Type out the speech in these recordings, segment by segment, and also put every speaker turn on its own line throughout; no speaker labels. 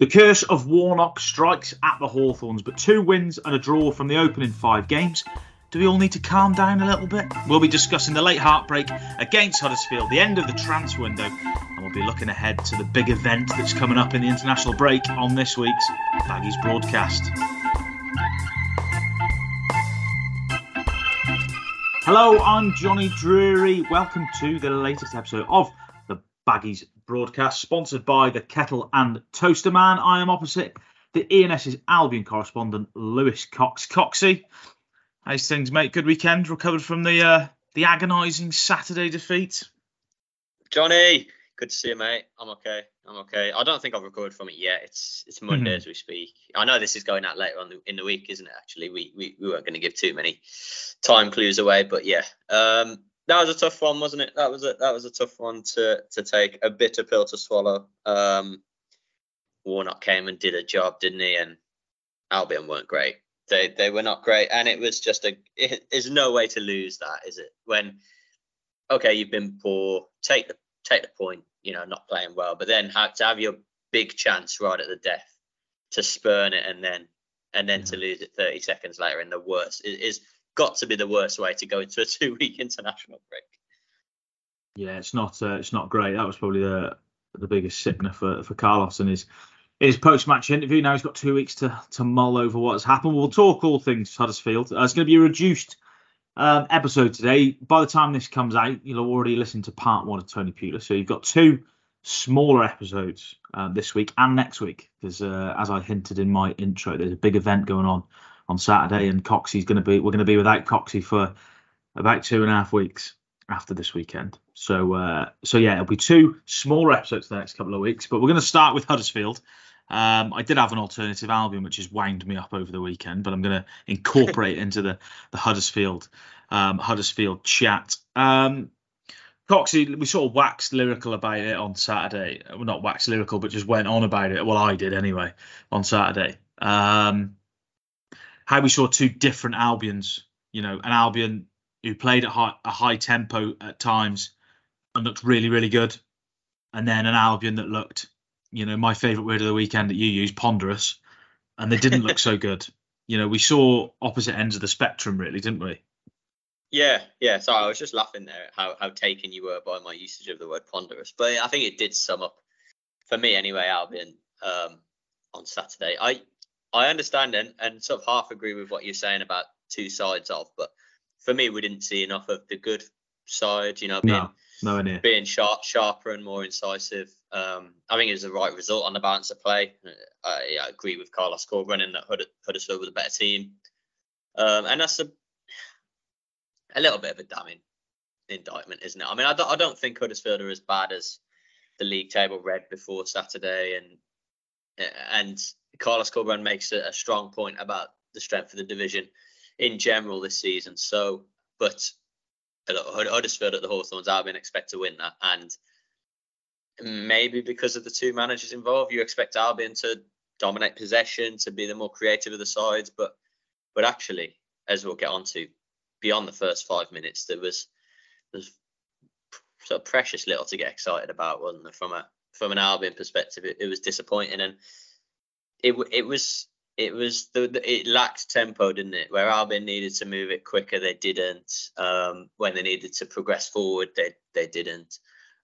The curse of Warnock strikes at the Hawthorns, but two wins and a draw from the opening five games. Do we all need to calm down a little bit? We'll be discussing the late heartbreak against Huddersfield, the end of the transfer window, and we'll be looking ahead to the big event that's coming up in the international break on this week's Baggies broadcast. Hello, I'm Jonny Drury. Welcome to the latest episode of the Baggies broadcast, sponsored by the Kettle and Toaster Man. I am opposite the E&S's Albion correspondent, Lewis Cox. Coxie, how's things, mate? Good weekend? Recovered from the uh, the agonising Saturday defeat?
Jonny, good to see you, mate. I'm okay. I'm okay. I don't think I've recovered from it yet. It's it's Monday
Mhm.
as we speak. I know this is going out later on the, in the week, isn't it? Actually, we we, we weren't going to give too many time clues away, but yeah. Um, that was a tough one, wasn't it? That was a that was a tough one to to take. A bitter pill to swallow. Um, Warnock came and did a job, didn't he? And Albion weren't great. They they were not great, and it was just a. It, there's no way to lose that, is it? When okay, you've been poor, take the take the point. You know, not playing well, but then have to have your big chance right at the death to spurn it, and then and then to lose it 30 seconds later in the worst it is got to be the worst way to go into a two week international break.
Yeah, it's not uh, it's not great. That was probably the the biggest sickener for for Carlos and his his post match interview. Now he's got two weeks to to mull over what has happened. We'll talk all things Huddersfield. Uh, it's going to be a reduced um, episode today. By the time this comes out, you'll already listened to part one of Tony Pulis. So you've got two smaller episodes um, this week and next week because uh, as I hinted in my intro, there's a big event going on on Saturday, and Coxie's going to be we're going to be without Coxie for about two and a half weeks after this weekend. So uh, so yeah, it'll be two smaller episodes the next couple of weeks. But we're going to start with Huddersfield. Um, I did have an alternative album which has wound me up over the weekend, but I'm going to incorporate it into the the Huddersfield um, Huddersfield chat. Um, Coxie, we sort of waxed lyrical about it on Saturday. Well, not waxed lyrical, but just went on about it. Well, I did anyway on Saturday. Um, how we saw two different Albions. You know, an Albion who played at high, a high tempo at times and looked really, really good, and then an Albion that looked, you know, my favourite word of the weekend that you used, ponderous, and they didn't look so good. You know, we saw opposite ends of the spectrum, really, didn't we?
Yeah, yeah. Sorry, I was just laughing there at how, how taken you were by my usage of the word ponderous. But I think it did sum up for me anyway, Albion, um, on Saturday. I I understand and, and sort of half agree with what you're saying about two sides of, but for me we didn't see enough of the good side, you know, being
No, near.
being sharp, sharper and more incisive. Um, I think it was the right result on the balance of play. I, I agree with Carlos Corberan in that Hud- Huddersfield was a better team, um, and that's a a little bit of a damning indictment, isn't it? I mean, I don't, I don't think Huddersfield are as bad as the league table read before Saturday, and and Carlos Corberan makes a, a strong point about the strength of the division in general this season. So, but Huddersfield at the Hawthorns, Albion expect to win that, and maybe because of the two managers involved, you expect Albion to dominate possession, to be the more creative of the sides, but but actually, as we'll get on to, beyond the first five minutes, there was there's sort of precious little to get excited about, wasn't there? From a from an Albion perspective, it, it was disappointing, and it it was it was the, the it lacked tempo, didn't it? Where Albion needed to move it quicker, they didn't. Um, when they needed to progress forward, they they didn't.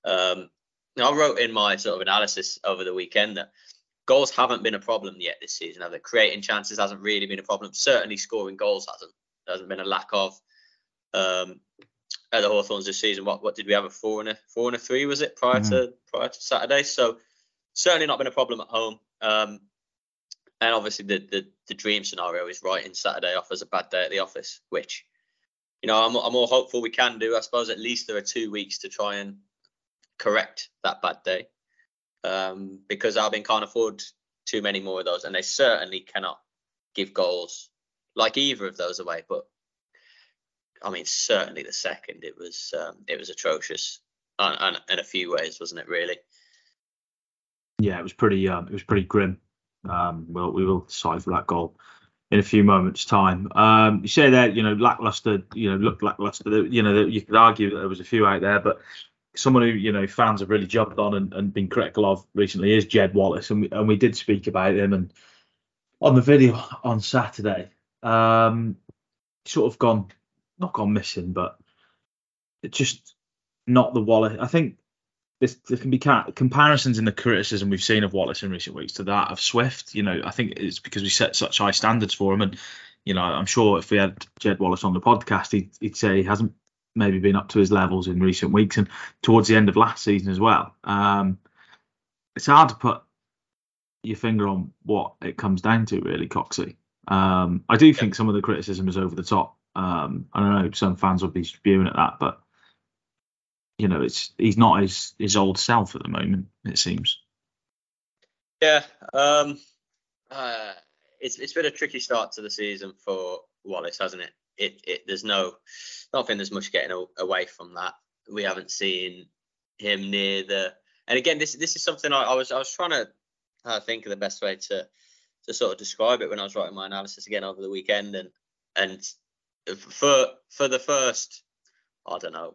Um, I wrote in my sort of analysis over the weekend that goals haven't been a problem yet this season. Have they? Creating chances hasn't really been a problem. Certainly, scoring goals hasn't. There hasn't been a lack of. Um, at the Hawthorns this season, what what did we have a four and a four and a three was it prior to prior to Saturday? So certainly not been a problem at home. Um, and obviously the, the the dream scenario is writing Saturday off as a bad day at the office, which you know I'm I'm more hopeful we can do. I suppose at least there are two weeks to try and correct that bad day, um, because Albion can't afford too many more of those, and they certainly cannot give goals like either of those away. But I mean, certainly the second, it was um, it was atrocious, and, in a few ways, wasn't it? Really.
Yeah, it was pretty um, it was pretty grim. Um, well, we will decide for that goal in a few moments' time. Um, you say that you know lackluster, you know, looked lackluster. You know, you could argue that there was a few out there, but someone who you know fans have really jumped on and, and been critical of recently is Jed Wallace, and we, and we did speak about him and on the video on Saturday. Um, sort of gone, not gone missing, but it's just not the Wallace. I think this, there can be comparisons in the criticism we've seen of Wallace in recent weeks to that of Swift. You know, I think it's because we set such high standards for him, and you know, I'm sure if we had Jed Wallace on the podcast, he'd, he'd say he hasn't maybe been up to his levels in recent weeks and towards the end of last season as well. Um, it's hard to put your finger on what it comes down to, really, Coxey. Um, I do think some of the criticism is over the top. Um, I don't know, some fans would be spewing at that, but you know, it's he's not his his old self at the moment. It seems.
Yeah, um, uh, it's it's been a tricky start to the season for Wallace, hasn't it? It, it there's no, I don't think there's much getting away from that. We haven't seen him near the, and again, this this is something I, I was I was trying to uh, think of the best way to to sort of describe it when I was writing my analysis again over the weekend, and and for for the first, I don't know,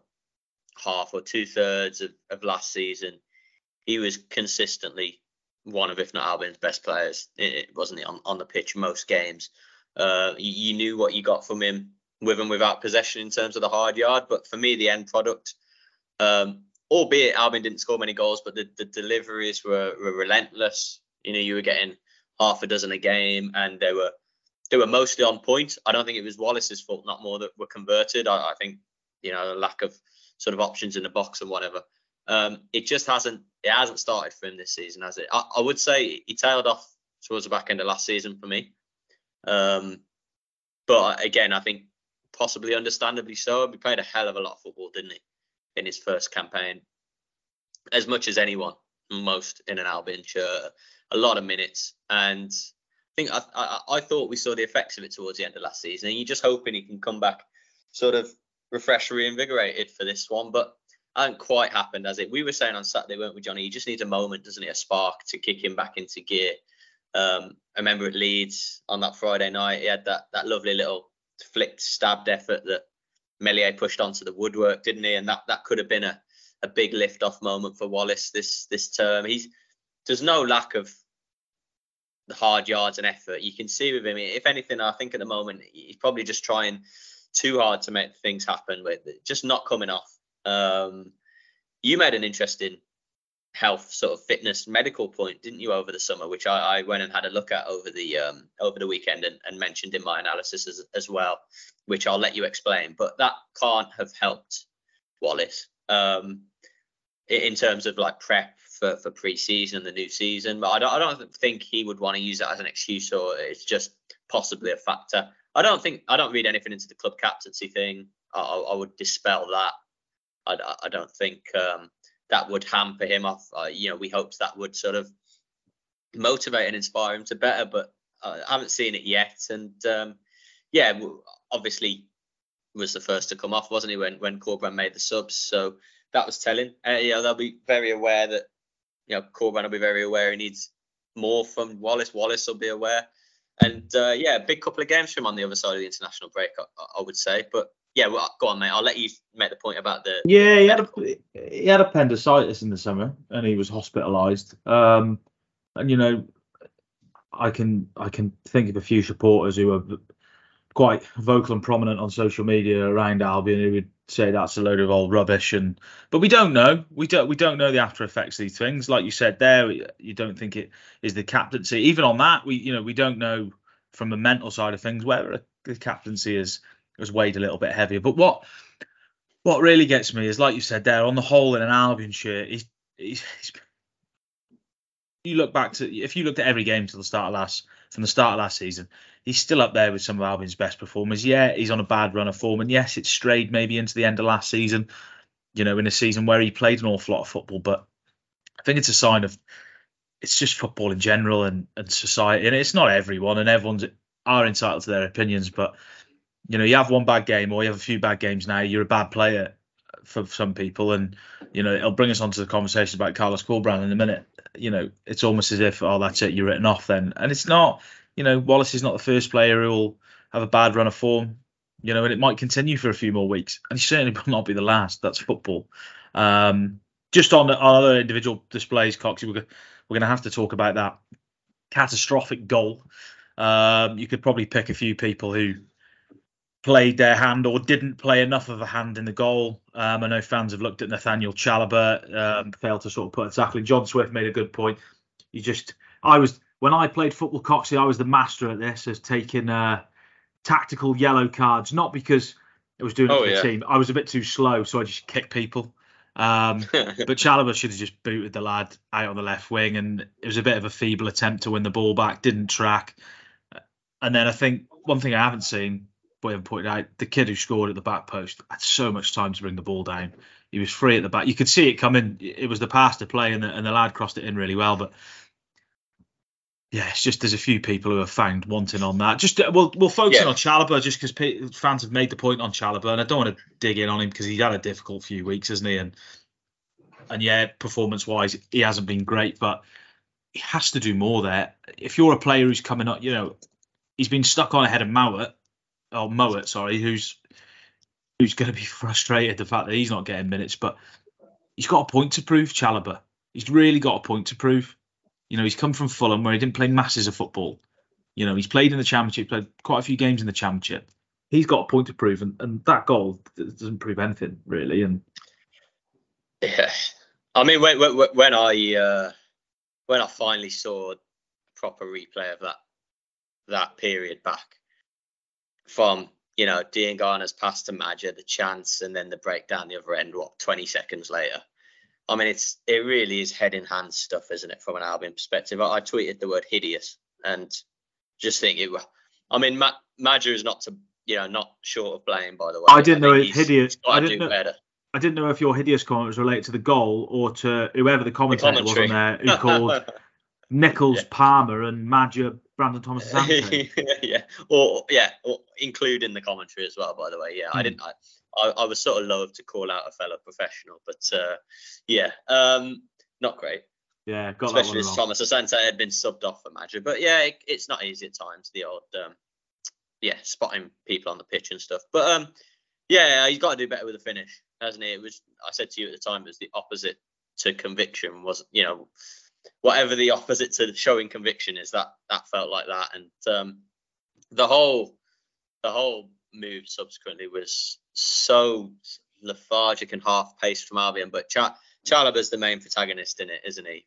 half or two thirds of, of last season, he was consistently one of, if not Albion's best players. It, wasn't he on, on the pitch most games. Uh, you, you, knew what you got from him with and without possession in terms of the hard yard. But for me, the end product, um, albeit Albion didn't score many goals, but the, the deliveries were, were relentless. You know, you were getting half a dozen a game, and they were they were mostly on point. I don't think it was Wallace's fault, not more that were converted. I, I think you know the lack of sort of options in the box and whatever. Um, it just hasn't it hasn't started for him this season, has it? I, I, would say he tailed off towards the back end of last season for me. Um, but again, I think possibly understandably so. He played a hell of a lot of football, didn't he, in his first campaign? As much as anyone, most in an Albion shirt, a lot of minutes. And I think I, I, I thought we saw the effects of it towards the end of last season. And you're just hoping he can come back sort of refreshed, reinvigorated for this one, but hasn't quite happened, has it? We were saying on Saturday, weren't we, Jonny? He just needs a moment, doesn't he? A spark to kick him back into gear. Um, I remember at Leeds on that Friday night, he had that that lovely little flicked, stabbed effort that Meslier pushed onto the woodwork, didn't he? And that that could have been a, a big lift off moment for Wallace this this term. He's there's no lack of the hard yards and effort. You can see with him. If anything, I think at the moment he's probably just trying too hard to make things happen, with just not coming off. Um, you made an interesting health sort of fitness medical point, didn't you, over the summer, which I, I went and had a look at over the um, over the weekend and, and, mentioned in my analysis as, as well, which I'll let you explain. But that can't have helped Wallace um, in terms of like prep for, for pre-season and the new season. But I don't, I don't think he would want to use that as an excuse, or it's just possibly a factor. I don't think I don't read anything into the club captaincy thing. I, I would dispel that. I, I don't think um, that would hamper him off. Uh, you know, we hoped that would sort of motivate and inspire him to better, but I haven't seen it yet. And um, yeah, obviously was the first to come off, wasn't he, when when Corberan made the subs? So that was telling. Uh, you know, they'll be very aware that you know Corberan will be very aware he needs more from Wallace. Wallace will be aware. And uh, yeah, a big couple of games for him on the other side of the international break, I, I would say. But yeah, well, go on, mate. I'll let you make the point about the.
Yeah, he had, a, he had appendicitis in the summer, and he was hospitalised. Um, and you know, I can I can think of a few supporters who are quite vocal and prominent on social media around Albion who would say that's a load of old rubbish. And but we don't know. We don't we don't know the after effects of these things. Like you said there you don't think it is the captaincy. Even on that we you know we don't know from the mental side of things whether the captaincy is has weighed a little bit heavier. But what what really gets me is like you said there on the whole in an Albion shirt he's, he's, he's you look back to if you looked at every game to the start of last from the start of last season he's still up there with some of Albion's best performers. Yeah, he's on a bad run of form, and yes, it's strayed maybe into the end of last season. You know, in a season where he played an awful lot of football, but I think it's a sign of it's just football in general and, and society, and it's not everyone, and everyone's are entitled to their opinions, but you know, you have one bad game or you have a few bad games now, you're a bad player for some people, and you know, it'll bring us on to the conversation about Carlos Corberan in a minute. You know, it's almost as if, oh, that's it, you're written off then, and it's not you know, Wallace is not the first player who will have a bad run of form, you know, and it might continue for a few more weeks. And he certainly will not be the last. That's football. Um, just on, on other individual displays, Cox, we're, we're going to have to talk about that catastrophic goal. Um, you could probably pick a few people who played their hand or didn't play enough of a hand in the goal. Um, I know fans have looked at Nathaniel Chalobah, um, failed to sort of put it exactly. John Swift made a good point. You just, I was when I played football, Coxie, I was the master at this, as taking uh, tactical yellow cards, not because I was doing it oh, for the team. I was a bit too slow, so I just kicked people. Um, but Chalobah should have just booted the lad out on the left wing, and it was a bit of a feeble attempt to win the ball back. Didn't track. And then I think one thing I haven't seen, haven't pointed out, the kid who scored at the back post had so much time to bring the ball down. He was free at the back. You could see it coming. It was the pass to play, and the, and the lad crossed it in really well. But yeah, it's just there's a few people who have found wanting on that. Just uh, we'll we'll focus yeah. on Chalobah just because fans have made the point on Chalobah, and I don't want to dig in on him because he's had a difficult few weeks, hasn't he? And and yeah, performance wise, he hasn't been great, but he has to do more there. If you're a player who's coming up, you know, he's been stuck on ahead of Mowatt, or Mowatt, sorry, who's who's going to be frustrated the fact that he's not getting minutes, but he's got a point to prove. Chalobah, he's really got a point to prove. You know, he's come from Fulham where he didn't play masses of football. You know, he's played in the championship, played quite a few games in the championship. He's got a point to prove, and, and that goal doesn't prove anything really. And
yeah, I mean, when when, when I uh, when I finally saw a proper replay of that that period back from you know Diangana's pass to Maja, the chance, and then the breakdown the other end. What 20 seconds later, I mean, it's it really is head in hand stuff, isn't it, from an Albion perspective? I, I tweeted the word hideous and just think it. I mean, Ma- Maja is not to you know not short of blame, by the way.
I didn't I know it hideous. I didn't know. Better. I didn't know if your hideous comment was related to the goal or to whoever the commentator the was on there who called Nichols yeah. Palmer and Maja Brandon Thomas
yeah, or yeah, or including the commentary as well. By the way, yeah, mm. I hmm. didn't. I, I, I was sort of loath to call out a fellow professional, but uh, yeah, um, not great.
Yeah, got
especially as Thomas Asante had been subbed off for Maja. But yeah, it, it's not easy at times. The old, um, yeah, spotting people on the pitch and stuff. But um, yeah, he's got to do better with the finish, hasn't he? It was. I said to you at the time, it was the opposite to conviction. Was you know, whatever the opposite to showing conviction is, that that felt like that, and um, the whole the whole move subsequently was so lethargic and half-paced from Albion. But Ch- Chalobah's the main protagonist in it, isn't he?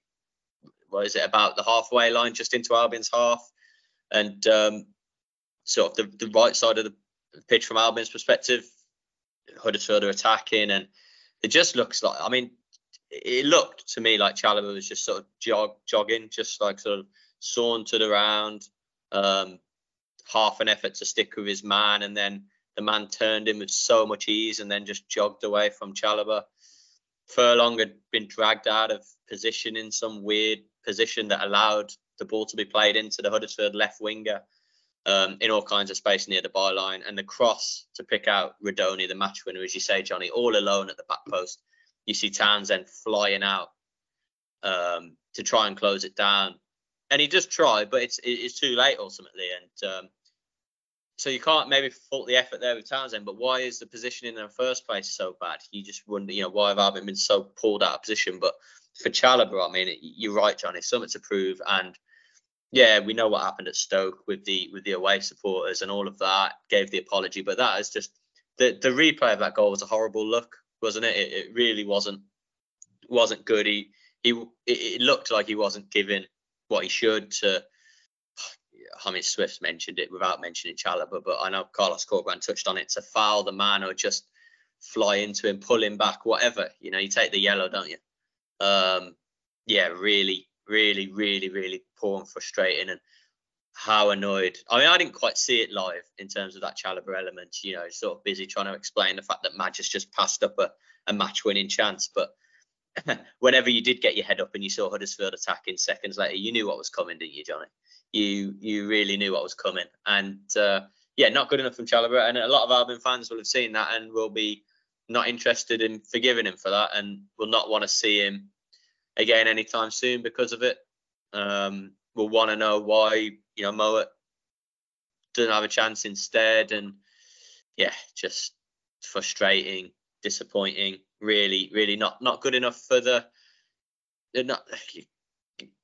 What is it about the halfway line, just into Albion's half, and um, sort of the, the right side of the pitch from Albion's perspective. Huddersfield are attacking, and it just looks like. I mean, it looked to me like Chalobah was just sort of jog, jogging, just like sort of sauntered around, um, half an effort to stick with his man, and then the man turned him with so much ease and then just jogged away from Chalobah. Furlong had been dragged out of position in some weird position that allowed the ball to be played into the Huddersfield left winger um, in all kinds of space near the byline. And the cross to pick out Rudoni, the match winner, as you say, Jonny, all alone at the back post. You see Townsend flying out um, to try and close it down. And he does try, but it's it's too late ultimately. And um, so you can't maybe fault the effort there with Townsend, but why is the position in the first place so bad? You just wonder, you know, why have Albion been so pulled out of position? But for Chalobah, I mean, you're right, Jonny. Something to prove, and yeah, we know what happened at Stoke with the with the away supporters and all of that. Gave the apology, but that is just the the replay of that goal was a horrible look, wasn't it? It, it really wasn't wasn't good. He he it, looked like he wasn't giving what he should to I mean, Swift mentioned it without mentioning Chalobah, but I know Carlos Corberán touched on it to foul the man or just fly into him, pull him back, whatever. You know, you take the yellow, don't you? Um, yeah, really, really, really, really poor and frustrating. And how annoyed. I mean, I didn't quite see it live in terms of that Chalobah element. You know, sort of busy trying to explain the fact that Maja just passed up a, a match winning chance. But whenever you did get your head up and you saw Huddersfield attacking seconds later, you knew what was coming, didn't you, Jonny? you you really knew what was coming. And uh, yeah, not good enough from Chalobah. And a lot of Albion fans will have seen that and will be not interested in forgiving him for that and will not want to see him again anytime soon because of it. Um, will want to know why you know Mowatt doesn't have a chance instead, and yeah, just frustrating. disappointing. Really, really not not good enough for the. Not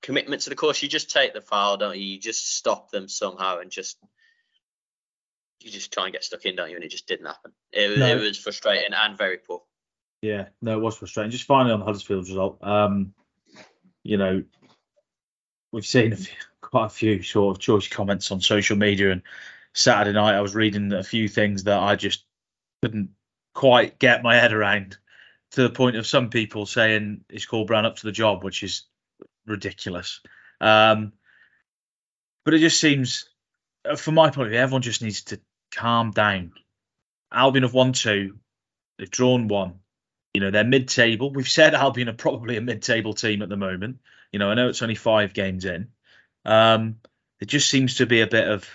commitment to the course. You just take the foul, don't you? You just stop them somehow and just you just try and get stuck in, don't you? And it just didn't happen. It, no. it was frustrating and very poor.
Yeah, no, it was frustrating. Just finally on Huddersfield's result, um, you know, we've seen a few, quite a few sort of choice comments on social media, and Saturday night I was reading a few things that I just couldn't quite get my head around, to the point of some people saying is Brown up to the job, which is ridiculous. Um, but it just seems, uh, from my point of view, everyone just needs to calm down. Albion have won two, they've drawn one. You know, they're mid table. We've said Albion are probably a mid table team at the moment. You know, I know it's only five games in. Um, it just seems to be a bit of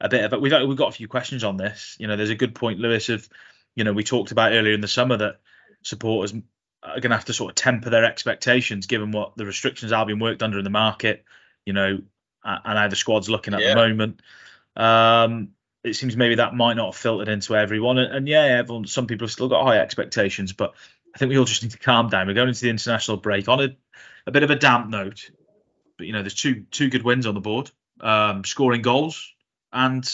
a bit of we've we've got a few questions on this. You know, there's a good point, Lewis, of you know, we talked about earlier in the summer that supporters are going to have to sort of temper their expectations given what the restrictions Albion worked under in the market, you know, and how the squad's looking at yeah. the moment. Um, it seems maybe that might not have filtered into everyone. And, and, yeah, everyone, some people have still got high expectations, but I think we all just need to calm down. We're going into the international break on a, a bit of a damp note, but you know, there's two two good wins on the board, um, scoring goals, and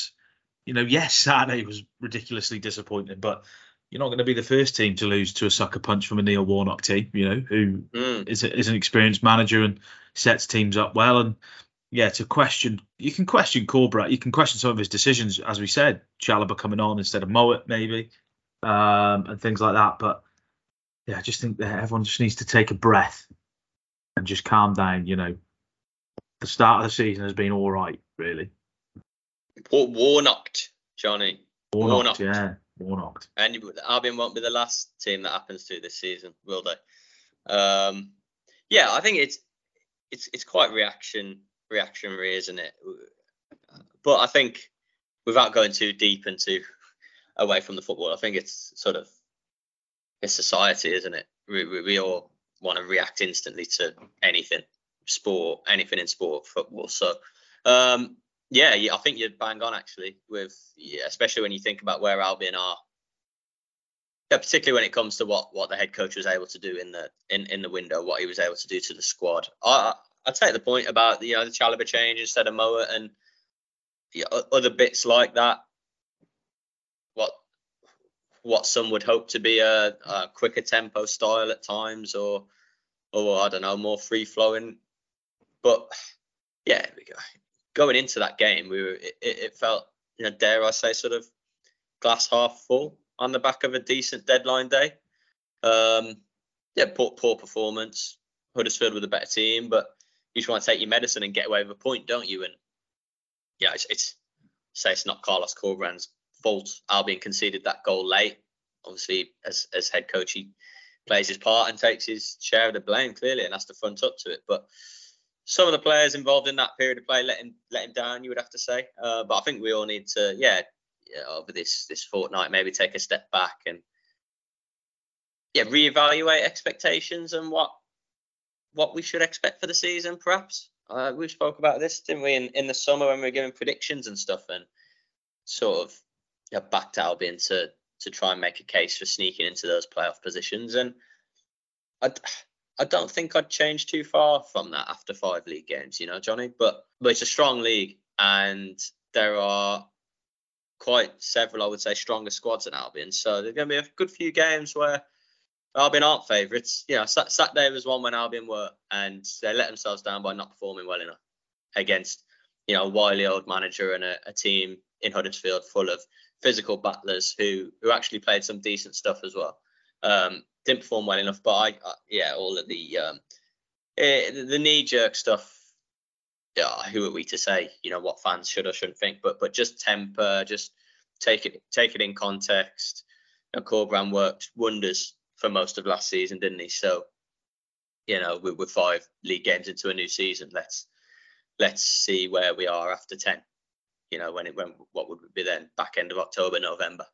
you know, yes, Saturday was ridiculously disappointing, but you're not going to be the first team to lose to a sucker punch from a Neil Warnock team, you know, who mm. is, a, is an experienced manager and sets teams up well. And yeah, to question, you can question Corberán, you can question some of his decisions, as we said, Chalobah coming on instead of Mowatt maybe, um, and things like that. But yeah, I just think that everyone just needs to take a breath and just calm down. You know, the start of the season has been all right, really.
Warnock, Jonny.
Warnock, yeah. Warnock.
And Albion won't be the last team that happens to this season, will they? Um, yeah, I think it's it's it's quite reaction reactionary, isn't it? But I think without going too deep into away from the football, I think it's sort of it's society, isn't it? We, we, we all want to react instantly to anything, sport, anything in sport, football. So um, yeah, I think you're bang on actually with, yeah, especially when you think about where Albion are. Yeah, particularly when it comes to what, what the head coach was able to do in the in, in the window, what he was able to do to the squad. I I take the point about you know the Chalobah change instead of Mowatt and yeah, other bits like that. What what some would hope to be a, a quicker tempo style at times, or or I don't know, more free flowing. But yeah, going into that game, we were it, it felt you know dare I say sort of glass half full on the back of a decent deadline day. Um, yeah, poor, poor performance. Huddersfield with a better team, but you just want to take your medicine and get away with a point, don't you? And yeah, it's, it's say it's not Carlos Corberán's fault. Albion conceded that goal late. Obviously, as as head coach, he plays his part and takes his share of the blame clearly, and has to front up to it. But some of the players involved in that period of play let him let him down. You would have to say, uh, but I think we all need to, yeah, yeah, over this this fortnight, maybe take a step back and yeah, reevaluate expectations and what what we should expect for the season, perhaps. Uh, we spoke about this, didn't we, in, in the summer when we were giving predictions and stuff, and sort of yeah, backed Albion to to try and make a case for sneaking into those playoff positions. And I, I don't think I'd change too far from that after five league games, you know, Jonny. But but it's a strong league, and there are quite several, I would say, stronger squads than Albion. So there's going to be a good few games where Albion aren't favourites. You know, Saturday was one when Albion were, and they let themselves down by not performing well enough against, you know, a wily old manager and a, a team in Huddersfield full of physical battlers who who actually played some decent stuff as well. Um, didn't perform well enough. But I, I yeah, all of the um, eh, the knee jerk stuff. Yeah, who are we to say? You know what fans should or shouldn't think, but but just temper, just take it take it in context. You know, worked wonders for most of last season, didn't he? So, you know, we're, we're five league games into a new season. Let's let's see where we are after ten. You know, when it when what would be then back end of October, November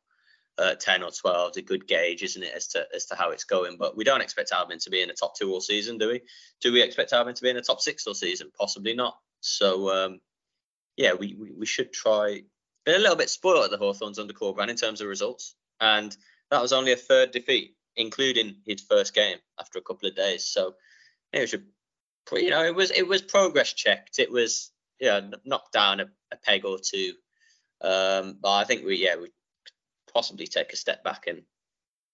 uh, 10 or 12 is a good gauge, isn't it, as to as to how it's going. But we don't expect Albion to be in the top two all season, do we? Do we expect Albion to be in the top six all season? Possibly not. So um, yeah, we, we, we should try. Been a little bit spoiled at the Hawthorns under Corberán in terms of results, and that was only a third defeat including his first game after a couple of days. So it was, a, you know, it was it was progress checked. It was yeah, knocked down a, a peg or two. Um, but I think we yeah we possibly take a step back and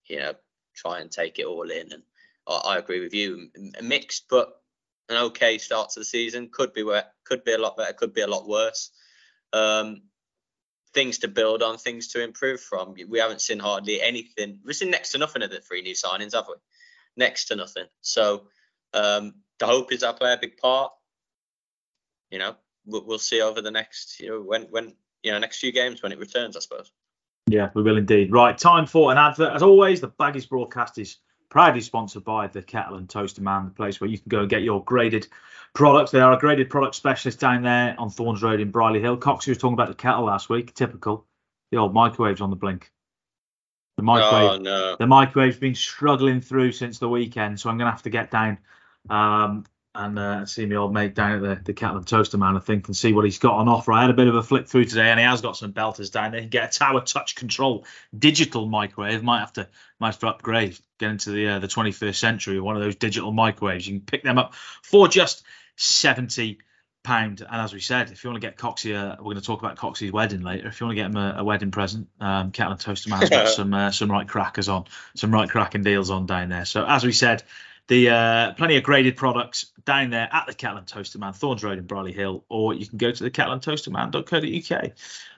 you know try and take it all in. And I, I agree with you, mixed but an okay start to the season. Could be where could be a lot better, could be a lot worse. Um, things to build on, things to improve from. We haven't seen hardly anything. We've seen next to nothing of the three new signings, have we? Next to nothing. So um, the hope is I play a big part. You know, we'll, we'll see over the next, you know, when when you know next few games when it returns, I suppose.
Yeah, we will indeed. Right, time for an advert. As always, the Baggies broadcast is proudly sponsored by the Kettle and Toaster Man, the place where you can go and get your graded products. They are a graded product specialist down there on Thorns Road in Brierley Hill. Coxie was talking about the kettle last week. Typical. The old microwave's on the blink. The microwave.
Oh, no.
The microwave's been struggling through since the weekend, so I'm gonna have to get down um, and uh, see my old mate down at the, the Kettle and Toaster Man, I think, and see what he's got on offer. I had a bit of a flick through today, and he has got some belters down there. He can get a Tower Touch Control digital microwave. Might have to might have to upgrade, get into the uh, the 21st century. One of those digital microwaves. You can pick them up for just 70 pound. And as we said, if you want to get Coxie, uh, we're going to talk about Coxie's wedding later. If you want to get him a, a wedding present, um, Kettle and Toaster Man's got some uh, some right crackers on, some right cracking deals on down there. So as we said, the uh, plenty of graded products down there at the and Toaster Man, Thorns Road in Brierley Hill, or you can go to the kettleandtoasterman.co.uk.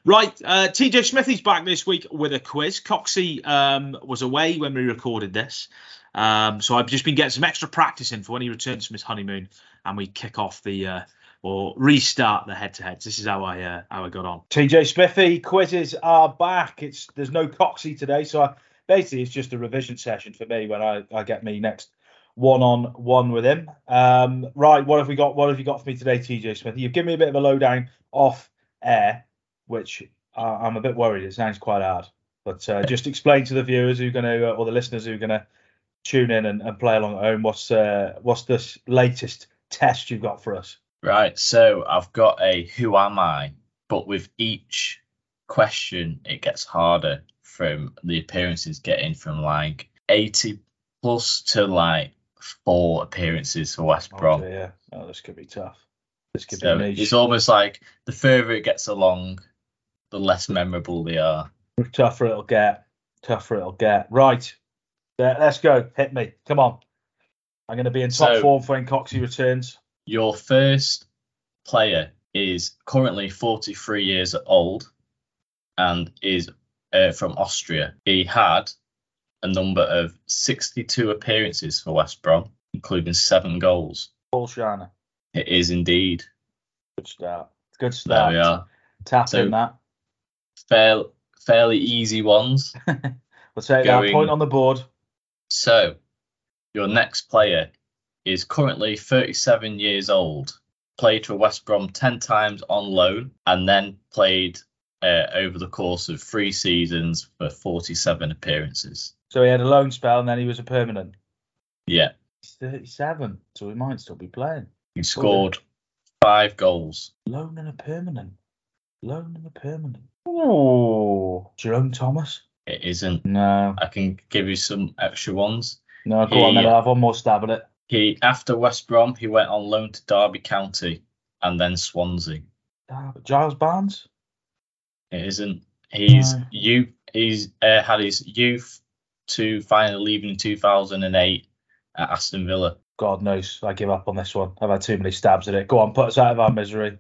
Right, uh, TJ Smithy's back this week with a quiz. Coxie um, was away when we recorded this. Um, so I've just been getting some extra practice in for when he returns from his honeymoon and we kick off the uh, or restart the head-to-heads. This is how I uh, how I got on. TJ Smithy quizzes are back. It's there's no Coxie today, so I, basically it's just a revision session for me when I, I get me next one on one with him. Um, right, what have we got? What have you got for me today, TJ Smith? You've given me a bit of a lowdown off air, which uh, I'm a bit worried. It sounds quite hard, but uh, just explain to the viewers who are going to or the listeners who are going to tune in and, and, play along at home. What's uh, what's this latest test you've got for us?
Right, so I've got a who am I, but with each question it gets harder from the appearances getting from like 80 plus to like four appearances for West Brom.
Oh, yeah, oh, this could be tough. This could
so
be niche.
It's almost like the further it gets along, the less memorable they are.
The tougher it'll get. Tougher it'll get. Right. Yeah, let's go. Hit me. Come on. I'm going to be in top so, form for when Coxie returns.
Your first player is currently 43 years old and is uh, from Austria. He had a number of 62 appearances for West Brom, including seven goals.
Paul Scharner.
It is indeed.
Good start. Good start.
There we are.
Tap so, in that.
Fair, fairly easy ones.
we'll take Going, that point on the board.
So, your next player is currently 37 years old, played for West Brom 10 times on loan, and then played uh, over the course of three seasons for 47 appearances.
So he had a loan spell and then he was a permanent.
Yeah.
He's 37, so he might still be playing.
He scored five goals.
Loan and a permanent. Loan and a permanent. Oh, Jerome Thomas.
It isn't.
No.
I can give you some extra ones.
No, go he, on then. I'll have one more stab at it.
He after West Brom, he went on loan to Derby County and then Swansea.
Uh, Giles Barnes.
It isn't. He's no. you. He's uh, had his youth to finally leaving in 2008 at Aston Villa.
God knows, I give up on this one. I've had too many stabs at it. Go on, put us out of our misery.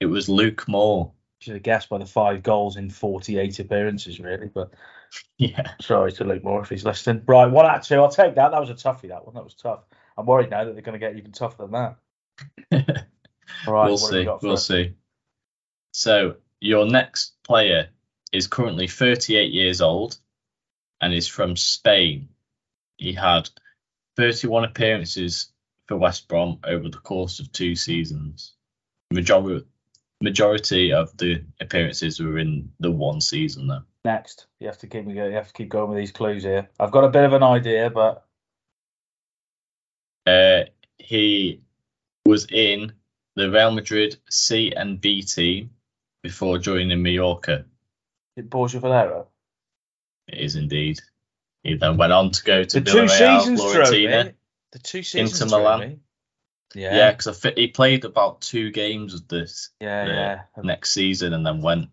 It was Luke Moore.
Should have guessed by the five goals in 48 appearances, really. But
yeah,
sorry to Luke Moore if he's listening. Right, one out of two. I'll take that. That was a toughie. That one. That was tough. I'm worried now that they're going to get even tougher than that.
All right, we'll see. We'll see. So your next player is currently 38 years old and is from Spain. He had 31 appearances for West Brom over the course of two seasons. Majority majority of the appearances were in the one season though.
Next, you have to keep you have to keep going with these clues here. I've got a bit of an idea, but
uh, he was in the Real Madrid C and B team before joining Mallorca.
Borja Valero.
It is indeed. He then went on to go to
the two seasons
Fiorentina,
The two seasons
Inter Milan. Yeah, yeah, because he played about two games of this
yeah, uh, yeah.
next season and then went.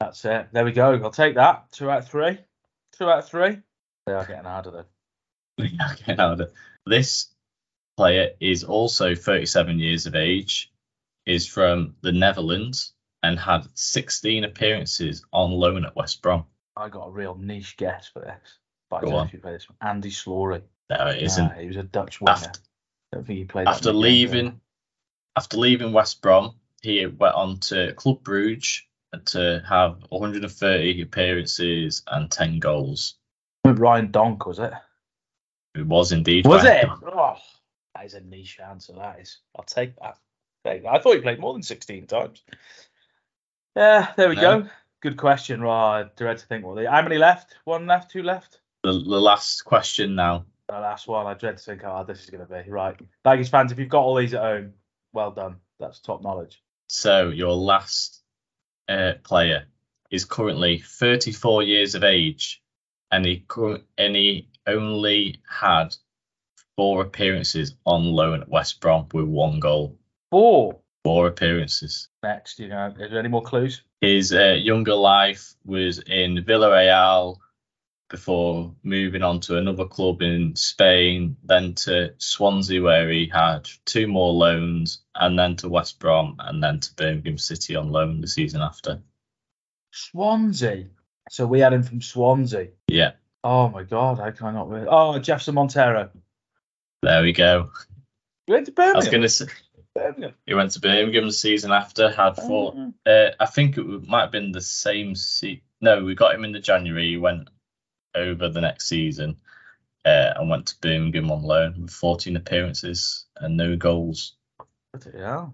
That's it. There we go. I'll take that. Two out of three. Two out of three. They are getting harder though.
They are getting harder. This player is also 37 years of age, is from the Netherlands, and had 16 appearances on loan at West Brom.
I got a real niche guess for this. But I don't know if you play this one. Andy Slory.
No, it isn't.
He was a Dutch winger.
After,
don't think he played.
After leaving, game, after leaving West Brom, he went on to Club Brugge to have 130 appearances and 10 goals.
Ryan Donk was it?
It was indeed.
Was Ryan it? Oh, that is a niche answer. That is. I'll take that. I thought he played more than 16 times. Yeah, there we no. go. Good question. Right, dread to think. What how many left? One left? Two left?
The, the last question now.
The last one. I dread to think how hard this is going to be. Right, Baggies fans, if you've got all these at home, well done. That's top knowledge.
So your last uh, player is currently 34 years of age, and he and he only had four appearances on loan at West Brom with one goal.
Four.
Four appearances.
Next, you know, is there any more clues?
His uh, younger life was in Villarreal before moving on to another club in Spain, then to Swansea where he had two more loans, and then to West Brom, and then to Birmingham City on loan the season after.
Swansea. So we had him from Swansea.
Yeah.
Oh my God, I cannot. Really... Oh, Jefferson Montero.
There we go.
You went to Birmingham. I
was going to say. Birmingham. He went to Birmingham the season after. Had four. Oh. Uh, I think it might have been the same season. No, we got him in the January. He went over the next season uh, and went to Birmingham on loan with 14 appearances and no goals.
Yeah.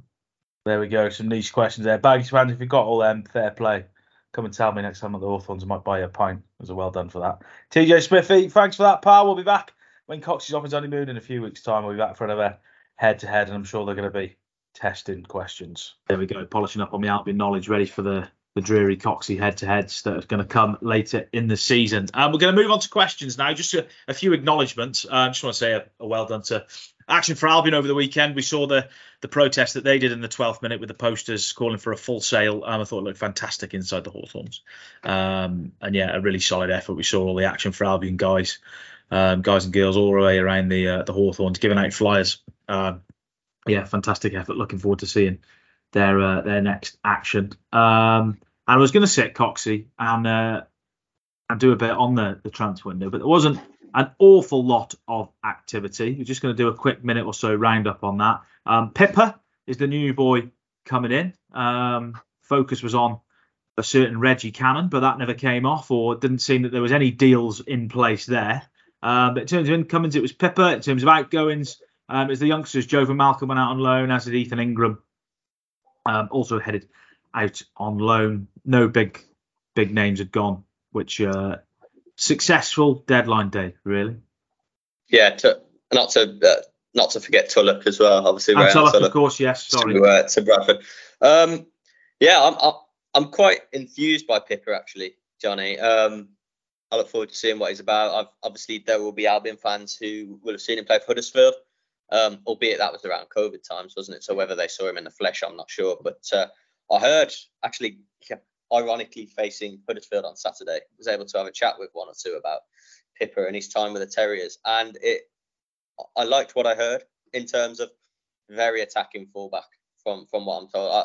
There we go. Some niche questions there. Baggy fans, if you've got all them, fair play. Come and tell me next time at the Hawthorns. I might buy you a pint. It was a well done for that. TJ Smithy, thanks for that, pal. We'll be back when Cox is off his honeymoon in a few weeks' time. We'll be back for another head to head, and I'm sure they're going to be testing questions. There we go, polishing up on the Albion knowledge, ready for the the dreary Coxey head to heads that are going to come later in the season. Um, we're going to move on to questions now. Just a, a few acknowledgements. Uh, I just want to say a, a, well done to Action for Albion over the weekend. We saw the the protest that they did in the 12th minute with the posters calling for a full sale. Um, I thought it looked fantastic inside the Hawthorns. Um, and yeah, a really solid effort. We saw all the Action for Albion guys, um, guys and girls all the way around the uh, the Hawthorns giving out flyers. Um, yeah, fantastic effort. Looking forward to seeing their uh, their next action. Um, I was going to sit Coxey and uh, and do a bit on the the transfer window, but there wasn't an awful lot of activity. We're just going to do a quick minute or so roundup on that. Um, Pipa is the new boy coming in. Um, focus was on a certain Reggie Cannon, but that never came off, or it didn't seem that there was any deals in place there. Um, but in terms of incomings, it was Pipa. In terms of outgoings, um, was the youngsters. Jovan Malcolm went out on loan, as did Ethan Ingram. Um, also headed out on loan. No big big names had gone, which uh, successful deadline day really.
Yeah, to, not to uh, not to forget Tulloch as well. Obviously,
and Tulloch, Tulloch, of course, yes. Sorry,
to, uh, to Bradford. Um, yeah, I'm, I'm I'm quite enthused by Pipa actually, Johnny. Um, I look forward to seeing what he's about. I've, obviously, there will be Albion fans who will have seen him play for Huddersfield um, albeit that was around COVID times, wasn't it? So whether they saw him in the flesh, I'm not sure. But uh, I heard, actually, ironically, facing Huddersfield on Saturday, was able to have a chat with one or two about Pipa and his time with the Terriers, and it, I liked what I heard in terms of very attacking fullback from from what I'm told. I,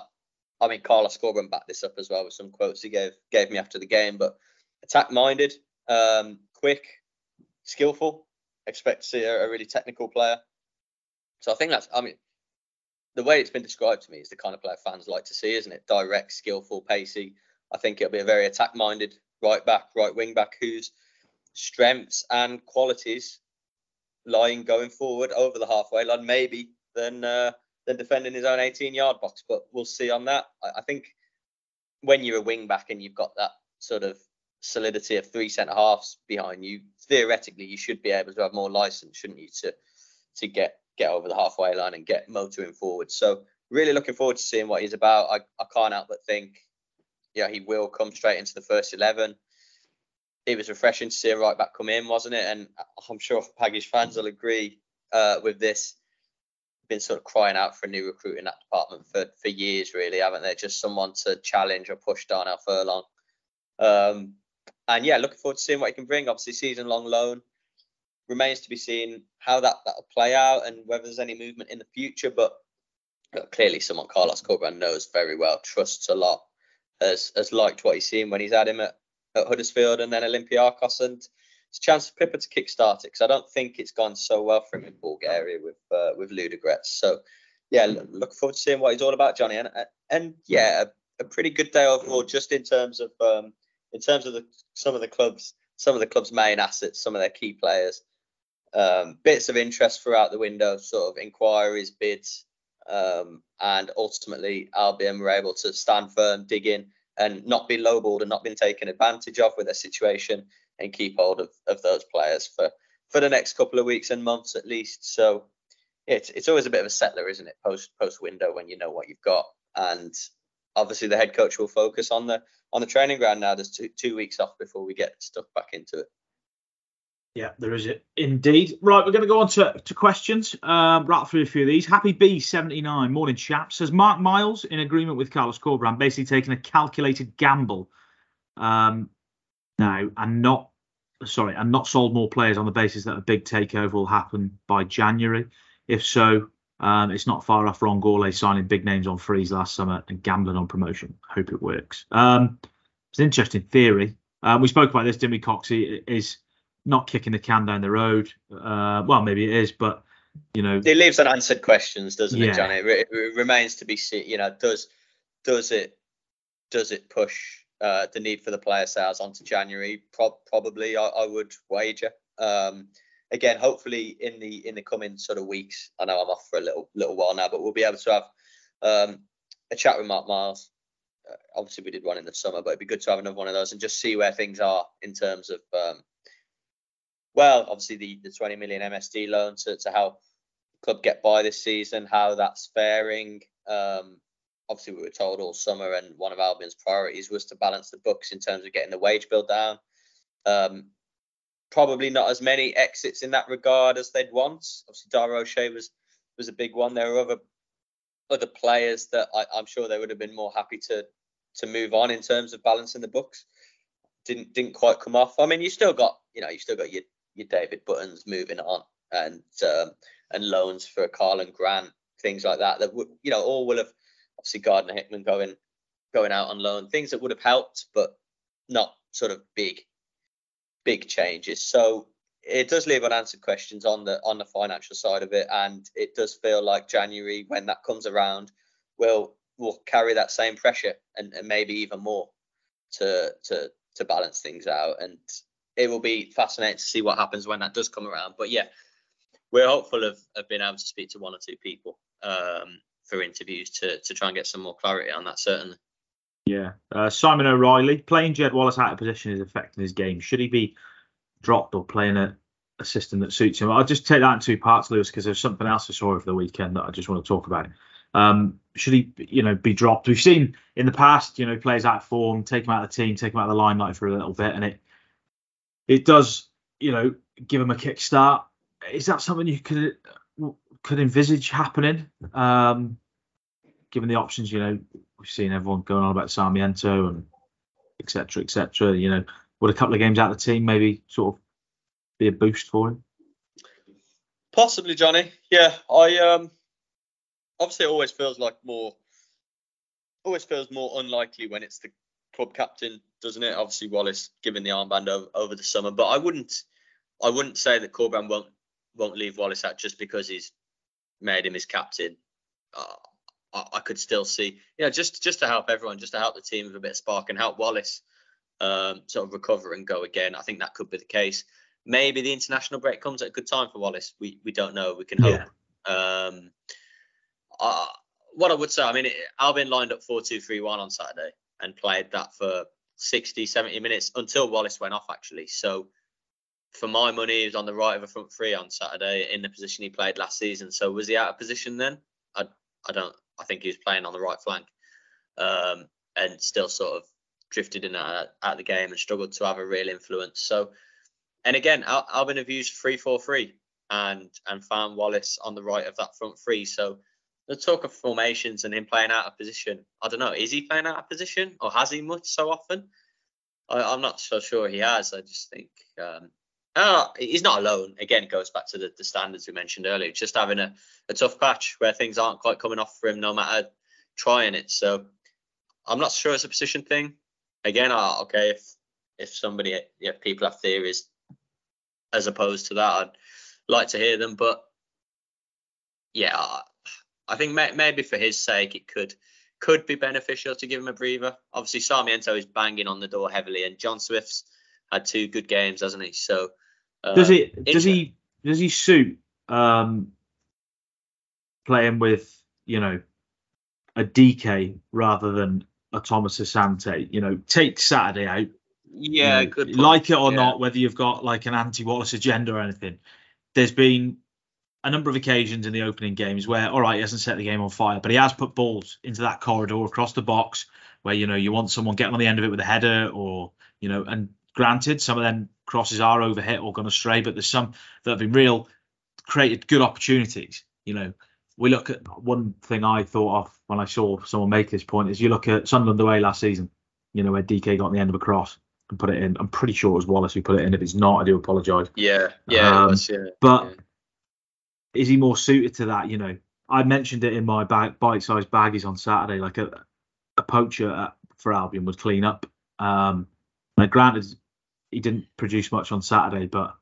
I mean, Carlos Corberan backed this up as well with some quotes he gave gave me after the game. But attack minded, um, quick, skillful. Expect to see a, a really technical player. So I think that's, I mean, the way it's been described to me is the kind of player fans like to see, isn't it? Direct, skillful, pacey. I think it'll be a very attack minded right back, right wing back whose strengths and qualities lying going forward over the halfway line, maybe than uh, than defending his own 18 yard box. But we'll see on that. I, I think when you're a wing back and you've got that sort of solidity of three centre halves behind you, theoretically you should be able to have more license, shouldn't you, to to get get over the halfway line and get motoring forward. So really looking forward to seeing what he's about. I, I can't help but think, yeah, he will come straight into the first eleven. it was refreshing to see a right back come in, wasn't it? And I'm sure Baggies fans will agree uh, with this. Been sort of crying out for a new recruit in that department for, for years, really, haven't they? Just someone to challenge or push Darnell Furlong. Um, and yeah, looking forward to seeing what he can bring. Obviously, season long loan remains to be seen how that that'll play out and whether there's any movement in the future. But clearly, someone Carlos Corberán knows very well, trusts a lot, has has liked what he's seen when he's had him at at Huddersfield and then Olympiacos, and it's a chance for Pipa to kickstart it because I don't think it's gone so well for him in Bulgaria with uh, with Ludogorets. So yeah, look forward to seeing what he's all about, Johnny, and and yeah, a, a pretty good day overall, just in terms of um, in terms of the some of the clubs, some of the club's main assets, some of their key players. Um, bits of interest throughout the window, sort of inquiries, bids, um, and ultimately Albion were able to stand firm, dig in, and not be lowballed and not been taken advantage of with their situation and keep hold of, of those players for, for the next couple of weeks and months at least. So it's it's always a bit of a settler, isn't it? Post post window when you know what you've got. And obviously the head coach will focus on the on the training ground now. There's two two weeks off before we get stuck back into it.
Yeah, there is it indeed. Right, we're going to go on to, to questions. Um, right through a few of these. Happy B79, morning chap, says Mark Miles in agreement with Carlos Corberán, basically taking a calculated gamble um, now and not, sorry, and not sold more players on the basis that a big takeover will happen by January. If so, um, it's not far off Ron Gourlay signing big names on freeze last summer and gambling on promotion. Hope it works. Um, it's an interesting theory. Uh, we spoke about this, didn't we, Coxie? Is not kicking the can down the road. Uh, well, maybe it is, but you know,
it leaves unanswered questions, doesn't yeah. it, Johnny? It, it, it, remains to be seen. You know, does does it does it push uh, the need for the player sales onto January? Pro- probably, I, I, would wager. Um, again, hopefully in the in the coming sort of weeks. I know I'm off for a little little while now, but we'll be able to have um, a chat with Mark Miles. Uh, obviously, we did one in the summer, but it'd be good to have another one of those and just see where things are in terms of um, well, obviously the, the 20 million MSD loan to, to help club get by this season, how that's faring. Um, obviously, we were told all summer, and one of Albion's priorities was to balance the books in terms of getting the wage bill down. Um, probably not as many exits in that regard as they'd want. Obviously, Dara O'Shea was was a big one. There were other other players that I, am sure they would have been more happy to to move on in terms of balancing the books. Didn't didn't quite come off. I mean, you still got you know you still got your your David Buttons moving on and um, and loans for Karlan Grant, things like that. That would you know all will have obviously Gardner Hickman going going out on loan, things that would have helped, but not sort of big big changes. So it does leave unanswered questions on the on the financial side of it, and it does feel like January when that comes around will will carry that same pressure and, and maybe even more to to to balance things out. And it will be fascinating to see what happens when that does come around. But yeah, we're hopeful of, of being able to speak to one or two people um, for interviews to to try and get some more clarity on that. Certainly.
Yeah, uh, Simon O'Reilly playing Jed Wallace out of position is affecting his game. Should he be dropped or playing a, a system that suits him? I'll just take that in two parts, Lewis, because there's something else I saw over the weekend that I just want to talk about. Um, should he, you know, be dropped? We've seen in the past, you know, players out of form, take him out of the team, take him out of the limelight for a little bit, and it it does, you know, give him a kickstart. Is that something you could could envisage happening? Um, given the options, you know, we've seen everyone going on about Sarmiento and etc. etc. You know, would a couple of games out of the team maybe sort of be a boost for him?
Possibly, Johnny. Yeah, I um obviously it always feels like more always feels more unlikely when it's the club captain, doesn't it? Obviously Wallace given the armband over, over the summer, but I wouldn't I wouldn't say that Corberán won't won't leave Wallace out just because he's made him his captain. Uh, I, I, could still see, you know, just just to help everyone, just to help the team with a bit of spark and help Wallace um, sort of recover and go again. I think that could be the case. Maybe the international break comes at a good time for Wallace. We we don't know. We can hope. Yeah. Um, uh, what I would say, I mean, Albion lined up four two three one on Saturday and played that for 60, 70 minutes until Wallace went off, actually. So for my money, he was on the right of a front three on Saturday in the position he played last season. So was he out of position then? I, I don't. I think he was playing on the right flank um, and still sort of drifted in out the game and struggled to have a real influence. So, and again, Al- have used three four three and and found Wallace on the right of that front three. So the talk of formations and him playing out of position. I don't know. Is he playing out of position or has he much so often? I, am not so sure he has. I just think um, oh, he's not alone. Again, it goes back to the, the standards we mentioned earlier. Just having a, a tough patch where things aren't quite coming off for him, no matter trying it. So I'm not sure it's a position thing. Again, uh, okay, if if somebody, if people have theories as opposed to that, I'd like to hear them. But yeah, I think may, maybe for his sake, it could could be beneficial to give him a breather. Obviously, Sarmiento is banging on the door heavily, and John Swift's had two good games, hasn't he? So
uh, does he does he does he suit um, playing with you know a Dike rather than a Thomas Asante? You know, take Saturday out.
Yeah,
you
know, good.
Point. Like it or yeah. not, whether you've got like an anti-Wallace agenda or anything, there's been a number of occasions in the opening games where, all right, he hasn't set the game on fire, but he has put balls into that corridor across the box where you know you want someone getting on the end of it with a header or you know, and granted, some of them crosses are overhit or gone astray, but there's some that have been real created good opportunities. You know, we look at one thing I thought of when I saw someone make this point is you look at Sunderland away last season, you know, where Dike got on the end of a cross and put it in. I'm pretty sure it was Wallace who put it in. If it's not, I do apologise.
Yeah, yeah, um, was, yeah
But
yeah
is he more suited to that? You know, I mentioned it in my bag, bite-sized baggies on Saturday. Like a, a poacher at, for Albion would clean up. Um, now, granted, he didn't produce much on Saturday, but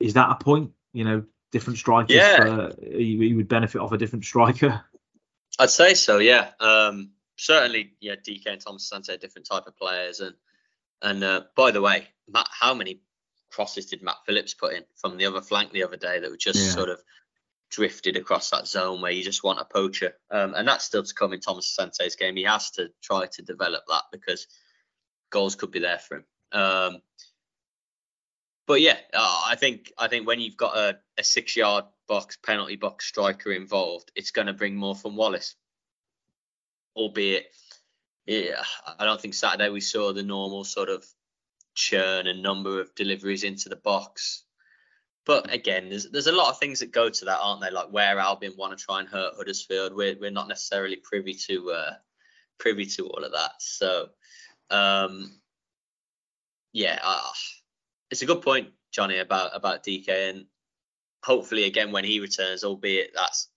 is that a point? You know, different strikers.
Yeah,
uh, he, he, would benefit off a different striker.
I'd say so. Yeah. Um, certainly, yeah. Dike and Thomas Asante are different type of players, and and uh, by the way, Matt, how many crosses did Matt Phillips put in from the other flank the other day that were just yeah. sort of drifted across that zone where you just want a poacher. Um, and that's still to come in Thomas Asante's game. He has to try to develop that because goals could be there for him. Um, but yeah, uh, I think I think when you've got a, a six yard box penalty box striker involved, it's going to bring more from Wallace. Albeit, yeah, I don't think Saturday we saw the normal sort of churn and number of deliveries into the box but again, there's there's a lot of things that go to that, aren't there? Like where Albion want to try and hurt Huddersfield. We're we're not necessarily privy to uh, privy to all of that. So um, yeah, uh, it's a good point, Johnny, about about Dike, and hopefully again when he returns, albeit that's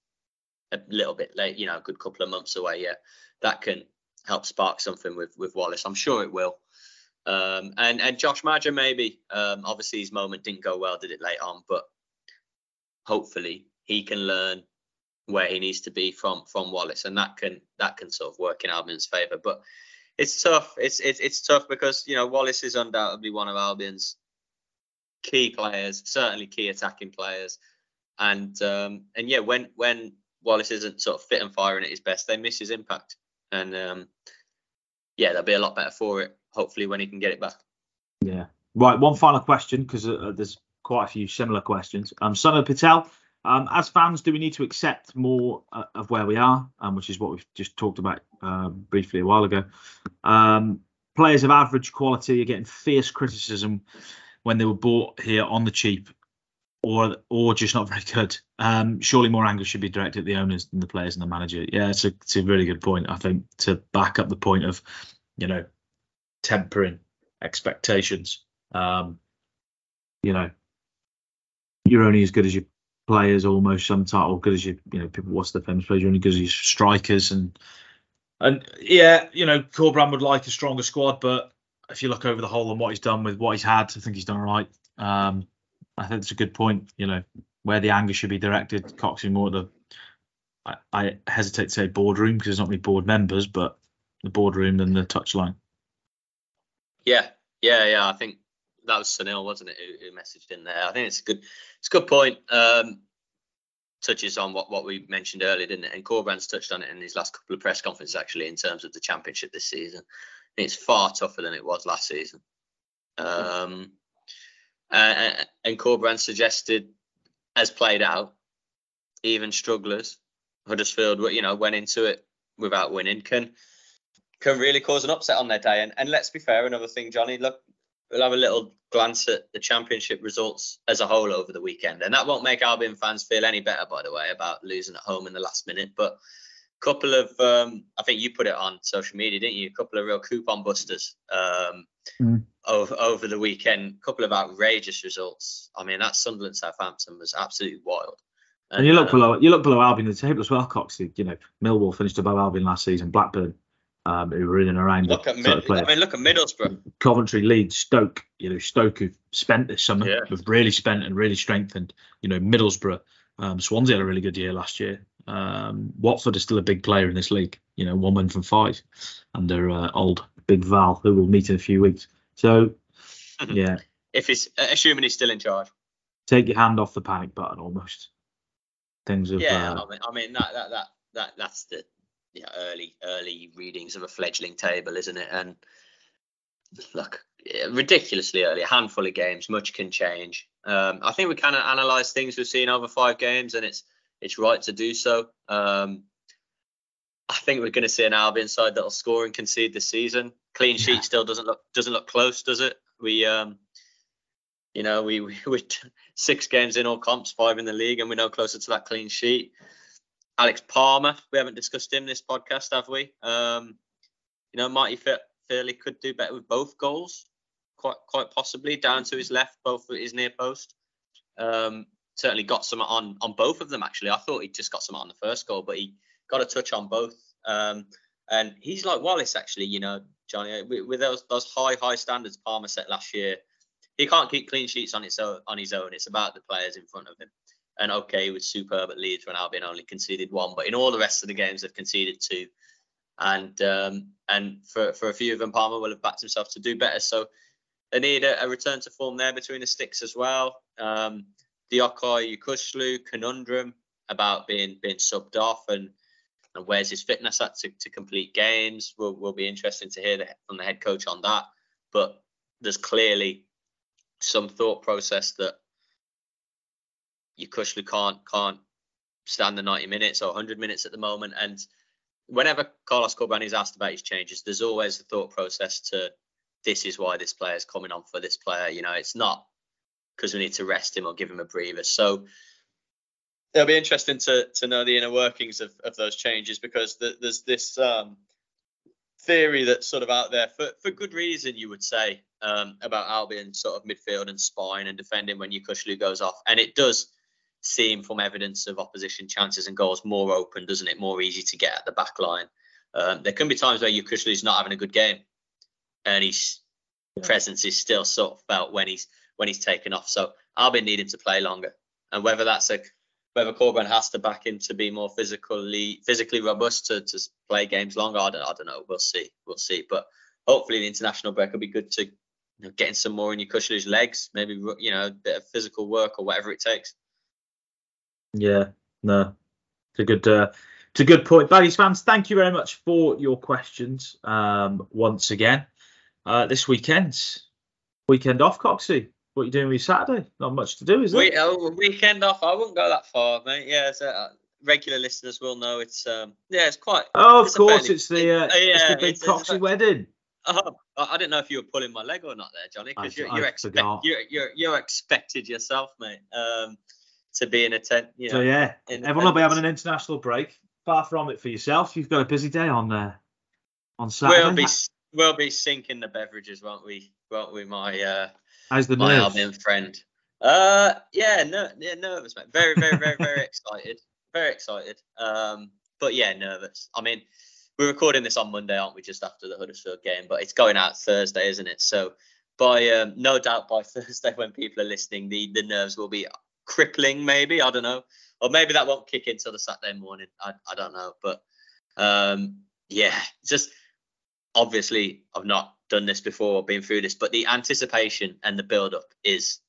a little bit late, you know, a good couple of months away. Yeah, that can help spark something with with Wallace. I'm sure it will. Um, and and Josh Maja maybe. Um, obviously his moment didn't go well, did it late on? But hopefully he can learn where he needs to be from from Wallace, and that can that can sort of work in Albion's favour. But it's tough. It's it's it's tough because you know Wallace is undoubtedly one of Albion's key players, certainly key attacking players, and um, and yeah, when when Wallace isn't sort of fit and firing at his best, they miss his impact, and um, yeah, they'll be a lot better for it hopefully when he can get it back.
Yeah. Right. One final question because uh, there's quite a few similar questions. Um, Son Patel. Um, as fans, do we need to accept more uh, of where we are, um, which is what we've just talked about uh, briefly a while ago? Um, players of average quality are getting fierce criticism when they were bought here on the cheap, or or just not very good. Um, surely more anger should be directed at the owners than the players and the manager. Yeah, it's a, it's a really good point. I think to back up the point of, you know, tempering expectations. Um, you know, you're only as good as your players almost sometimes, or good as your, you know, people. What's the famous players? You're only good as your strikers, and and yeah, you know, Corberan would like a stronger squad, but if you look over the whole and what he's done with what he's had, I think he's done right. Um, I think it's a good point. You know, where the anger should be directed, Coxing more the. I, I hesitate to say boardroom because there's not many board members, but the boardroom than the touchline.
Yeah, yeah, yeah. I think that was Sunil, wasn't it, who, who, messaged in there? I think it's a good, it's a good point. Um, touches on what, what we mentioned earlier, didn't it? And Corberán's touched on it in his last couple of press conferences, actually, in terms of the championship this season. It's far tougher than it was last season. Um, uh, and Corbrand suggested, as played out, even strugglers, Huddersfield, you know, went into it without winning. Can can really cause an upset on their day. And, and let's be fair, another thing, Johnny, look, we'll have a little glance at the championship results as a whole over the weekend. And that won't make Albion fans feel any better, by the way, about losing at home in the last minute. But a couple of, um, I think you put it on social media, didn't you? A couple of real coupon busters um, mm. over, over the weekend. A couple of outrageous results. I mean, that Sunderland Southampton was absolutely wild.
And, and you look um, below you look below Albion in the table as well, Cox. You know, Millwall finished above Albion last season. Blackburn um, who were in and around.
Look at Mid- I mean, look at Middlesbrough,
Coventry, Leeds, Stoke. You know, Stoke who've spent this summer, yeah. have really spent and really strengthened. You know, Middlesbrough, um, Swansea had a really good year last year. Um, Watford is still a big player in this league. You know, one win from five under uh, old Big Val, who we'll meet in a few weeks. So, yeah.
if he's assuming he's still in charge,
take your hand off the panic button almost. Things of
yeah. Uh, I mean, I mean that that that that that's the you know, early early readings of a fledgling table, isn't it? And look, ridiculously early, a handful of games, much can change. Um, I think we kind of analyse things we've seen over five games, and it's it's right to do so. Um, I think we're going to see an Albion side that'll score and concede this season. Clean sheet yeah. still doesn't look doesn't look close, does it? We um, you know, we we we're six games in all comps, five in the league, and we're no closer to that clean sheet. Alex Palmer, we haven't discussed him this podcast, have we? Um, you know, Marty Fairley could do better with both goals, quite quite possibly down to his left, both his near post. Um, certainly got some on on both of them actually. I thought he just got some on the first goal, but he got a touch on both. Um, and he's like Wallace actually, you know, Johnny, with, with, those those high high standards Palmer set last year. He can't keep clean sheets on its own on his own. It's about the players in front of him. And okay, he was superb at Leeds when Albion only conceded one, but in all the rest of the games they've conceded two. And um, and for, for a few of them, Palmer will have backed himself to do better. So they need a, a return to form there between the sticks as well. Um, Diokor Yokuslu conundrum about being being subbed off and, and where's his fitness at to, to complete games will will be interesting to hear the, from the head coach on that. But there's clearly some thought process that Yokuslu can't can't stand the 90 minutes or 100 minutes at the moment. And whenever Carlos Corberan is asked about his changes, there's always a thought process to this is why this player is coming on for this player. You know, it's not because we need to rest him or give him a breather. So it'll be interesting to to know the inner workings of, of those changes because the, there's this um, theory that's sort of out there for, for good reason, you would say, um, about Albion sort of midfield and spine and defending when Yokuslu goes off. And it does seeing from evidence of opposition chances and goals more open, doesn't it? More easy to get at the back line. Um, there can be times where Yokuslu is not having a good game, and his yeah. presence is still sort of felt when he's when he's taken off. So I'll be needing to play longer, and whether that's a whether Corberan has to back him to be more physically physically robust to, to play games longer, I don't, I don't know. We'll see. We'll see. But hopefully the international break will be good to you know, getting some more in your Yokuslu's legs, maybe you know a bit of physical work or whatever it takes.
Yeah, no, it's a good, uh, it's a good point. Baggies fans, thank you very much for your questions. Um, once again, uh, this weekend, weekend off, Coxie. What are you doing with Saturday? Not much to do, is there?
We, oh, weekend off. I wouldn't go that far, mate. Yeah, so, uh, regular listeners will know it's um, yeah, it's quite.
Oh, of course, fairly, it's the uh, yeah, it's the big it's, Coxie it's, wedding.
Oh, I didn't know if you were pulling my leg or not there, Johnny, because you're, you're, expect, you're, you're, you're expected yourself, mate. Um, to be in a tent. You know, so
yeah, everyone will be having an international break. Far from it for yourself. You've got a busy day on there uh, on Saturday.
We'll be we'll be sinking the beverages, won't we? Won't we, my uh,
how's the
my Albion friend? Uh, yeah, no, yeah, nervous, mate. Very, very, very, very excited. Very excited. Um, but yeah, nervous. I mean, we're recording this on Monday, aren't we? Just after the Huddersfield game, but it's going out Thursday, isn't it? So by um, no doubt by Thursday when people are listening, the the nerves will be crippling, maybe. I don't know. Or maybe that won't kick in till the Saturday morning. I, I don't know. But um, yeah, just obviously I've not done this before, or been through this, but the anticipation and the build up is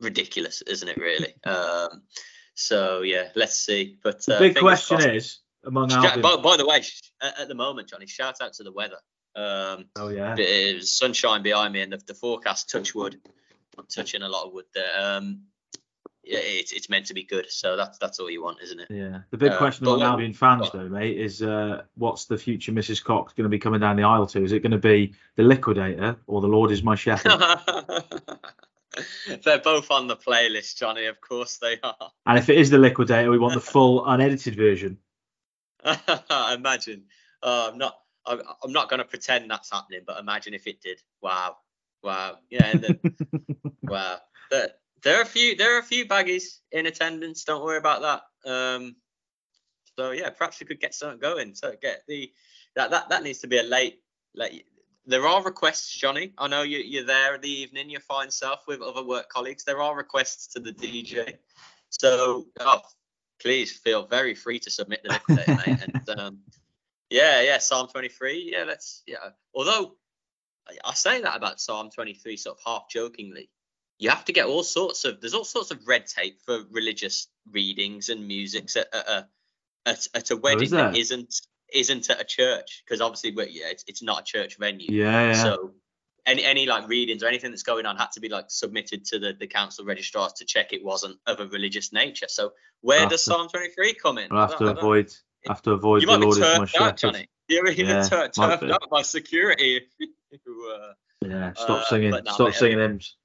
ridiculous, isn't it, really? Um, so yeah, let's see. But
the uh, big question crossed. is among
by, by, the way, at, at, the moment, Johnny, shout out to the weather. Um,
oh yeah,
it was sunshine behind me, and the, the forecast touch wood. I'm touching a lot of wood there. Um, it's it's meant to be good. So that's that's all you want, isn't it?
Yeah. The big uh, question among Albion fans, though, mate, is uh, what's the future Mrs. Cox going to be coming down the aisle to? Is it going to be the Liquidator or the Lord is my shepherd?
They're both on the playlist, Johnny. Of course they are.
And if it is the Liquidator, we want the full unedited version.
imagine. Uh, I'm not. I'm, I'm not going to pretend that's happening, but imagine if it did. Wow. Wow. Yeah. And Then, wow. There, there are a few. There are a few baggies in attendance. Don't worry about that. Um, so yeah, perhaps we could get something going. So get the that that that needs to be a late late. There are requests, Johnny. I know you, you're there in the evening, your fine self with other work colleagues. There are requests to the DJ. So oh, please feel very free to submit the liquidator, mate. And um, yeah, yeah, Psalm 23. Yeah, let's yeah. Although I say that about Psalm 23 sort of half jokingly. You have to get all sorts of there's all sorts of red tape for religious readings and musics at, at, a at, at a oh, wedding is that isn't isn't at a church because obviously yeah it's, it's not a church venue.
Yeah, yeah.
So any any like readings or anything that's going on had to be like submitted to the, the council registrars to check it wasn't of a religious nature. So where does to, Psalm 23 come in?
We'll have to avoid I have to avoid you the Lord is my.
Johnny. You're even yeah, turned, turned up by security
uh, yeah, stop uh, singing. No, stop singing hymns.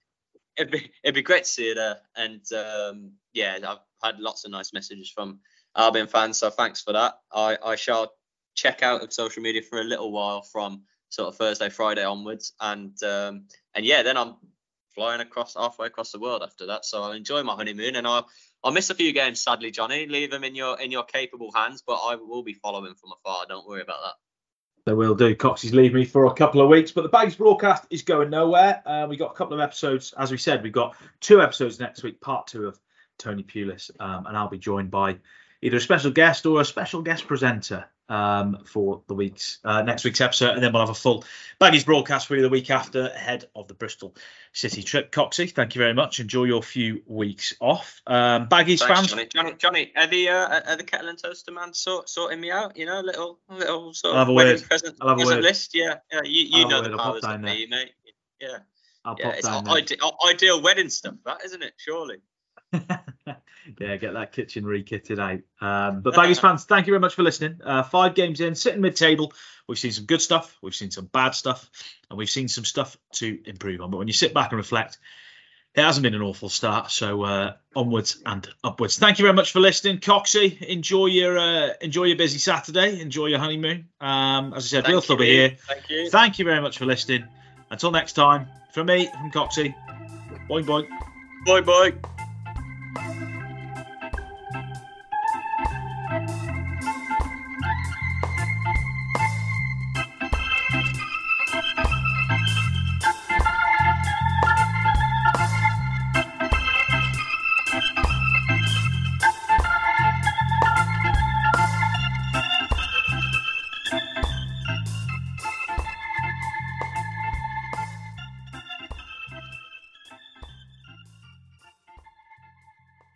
It'd be it'd be great to see it there, and um, yeah, I've had lots of nice messages from Albion fans, so thanks for that. I I shall check out of social media for a little while from sort of Thursday, Friday onwards, and um, and yeah, then I'm flying across halfway across the world after that. So I'll enjoy my honeymoon, and I'll I'll miss a few games, sadly, Johnny. Leave them in your in your capable hands, but I will be following from afar. Don't worry about that.
They will do. Coxie's leave me for a couple of weeks, but the Bags broadcast is going nowhere. Uh, we got a couple of episodes, as we said, we've got two episodes next week, part two of Tony Pulis, um, and I'll be joined by either a special guest or a special guest presenter um, for the week's uh, next week's episode, and then we'll have a full Baggies broadcast for you the week after, ahead of the Bristol City trip. Coxie, thank you very much. Enjoy your few weeks off. Um, Baggies Thanks, fans,
Johnny, Johnny, Johnny, are the uh, are the kettle and toaster man sort, sorting me out? You know, little little sort
of
wedding present, I'll have a word. list. Yeah, yeah, you, you know the powers of me, mate. Yeah, I'll yeah, it's ideal, ideal wedding stuff, that isn't it? Surely.
yeah, get that kitchen re-kitted out. Um, but Baggies fans, thank you very much for listening. Uh, five games in, sitting mid-table. We've seen some good stuff, we've seen some bad stuff, and we've seen some stuff to improve on. But when you sit back and reflect, it hasn't been an awful start. So uh, onwards and upwards. Thank you very much for listening, Coxie. Enjoy your uh, enjoy your busy Saturday. Enjoy your honeymoon. Um, as I said, still be here.
Thank you.
Thank you very much for listening. Until next time, from me, from Coxie. Boing boing.
Boing boing.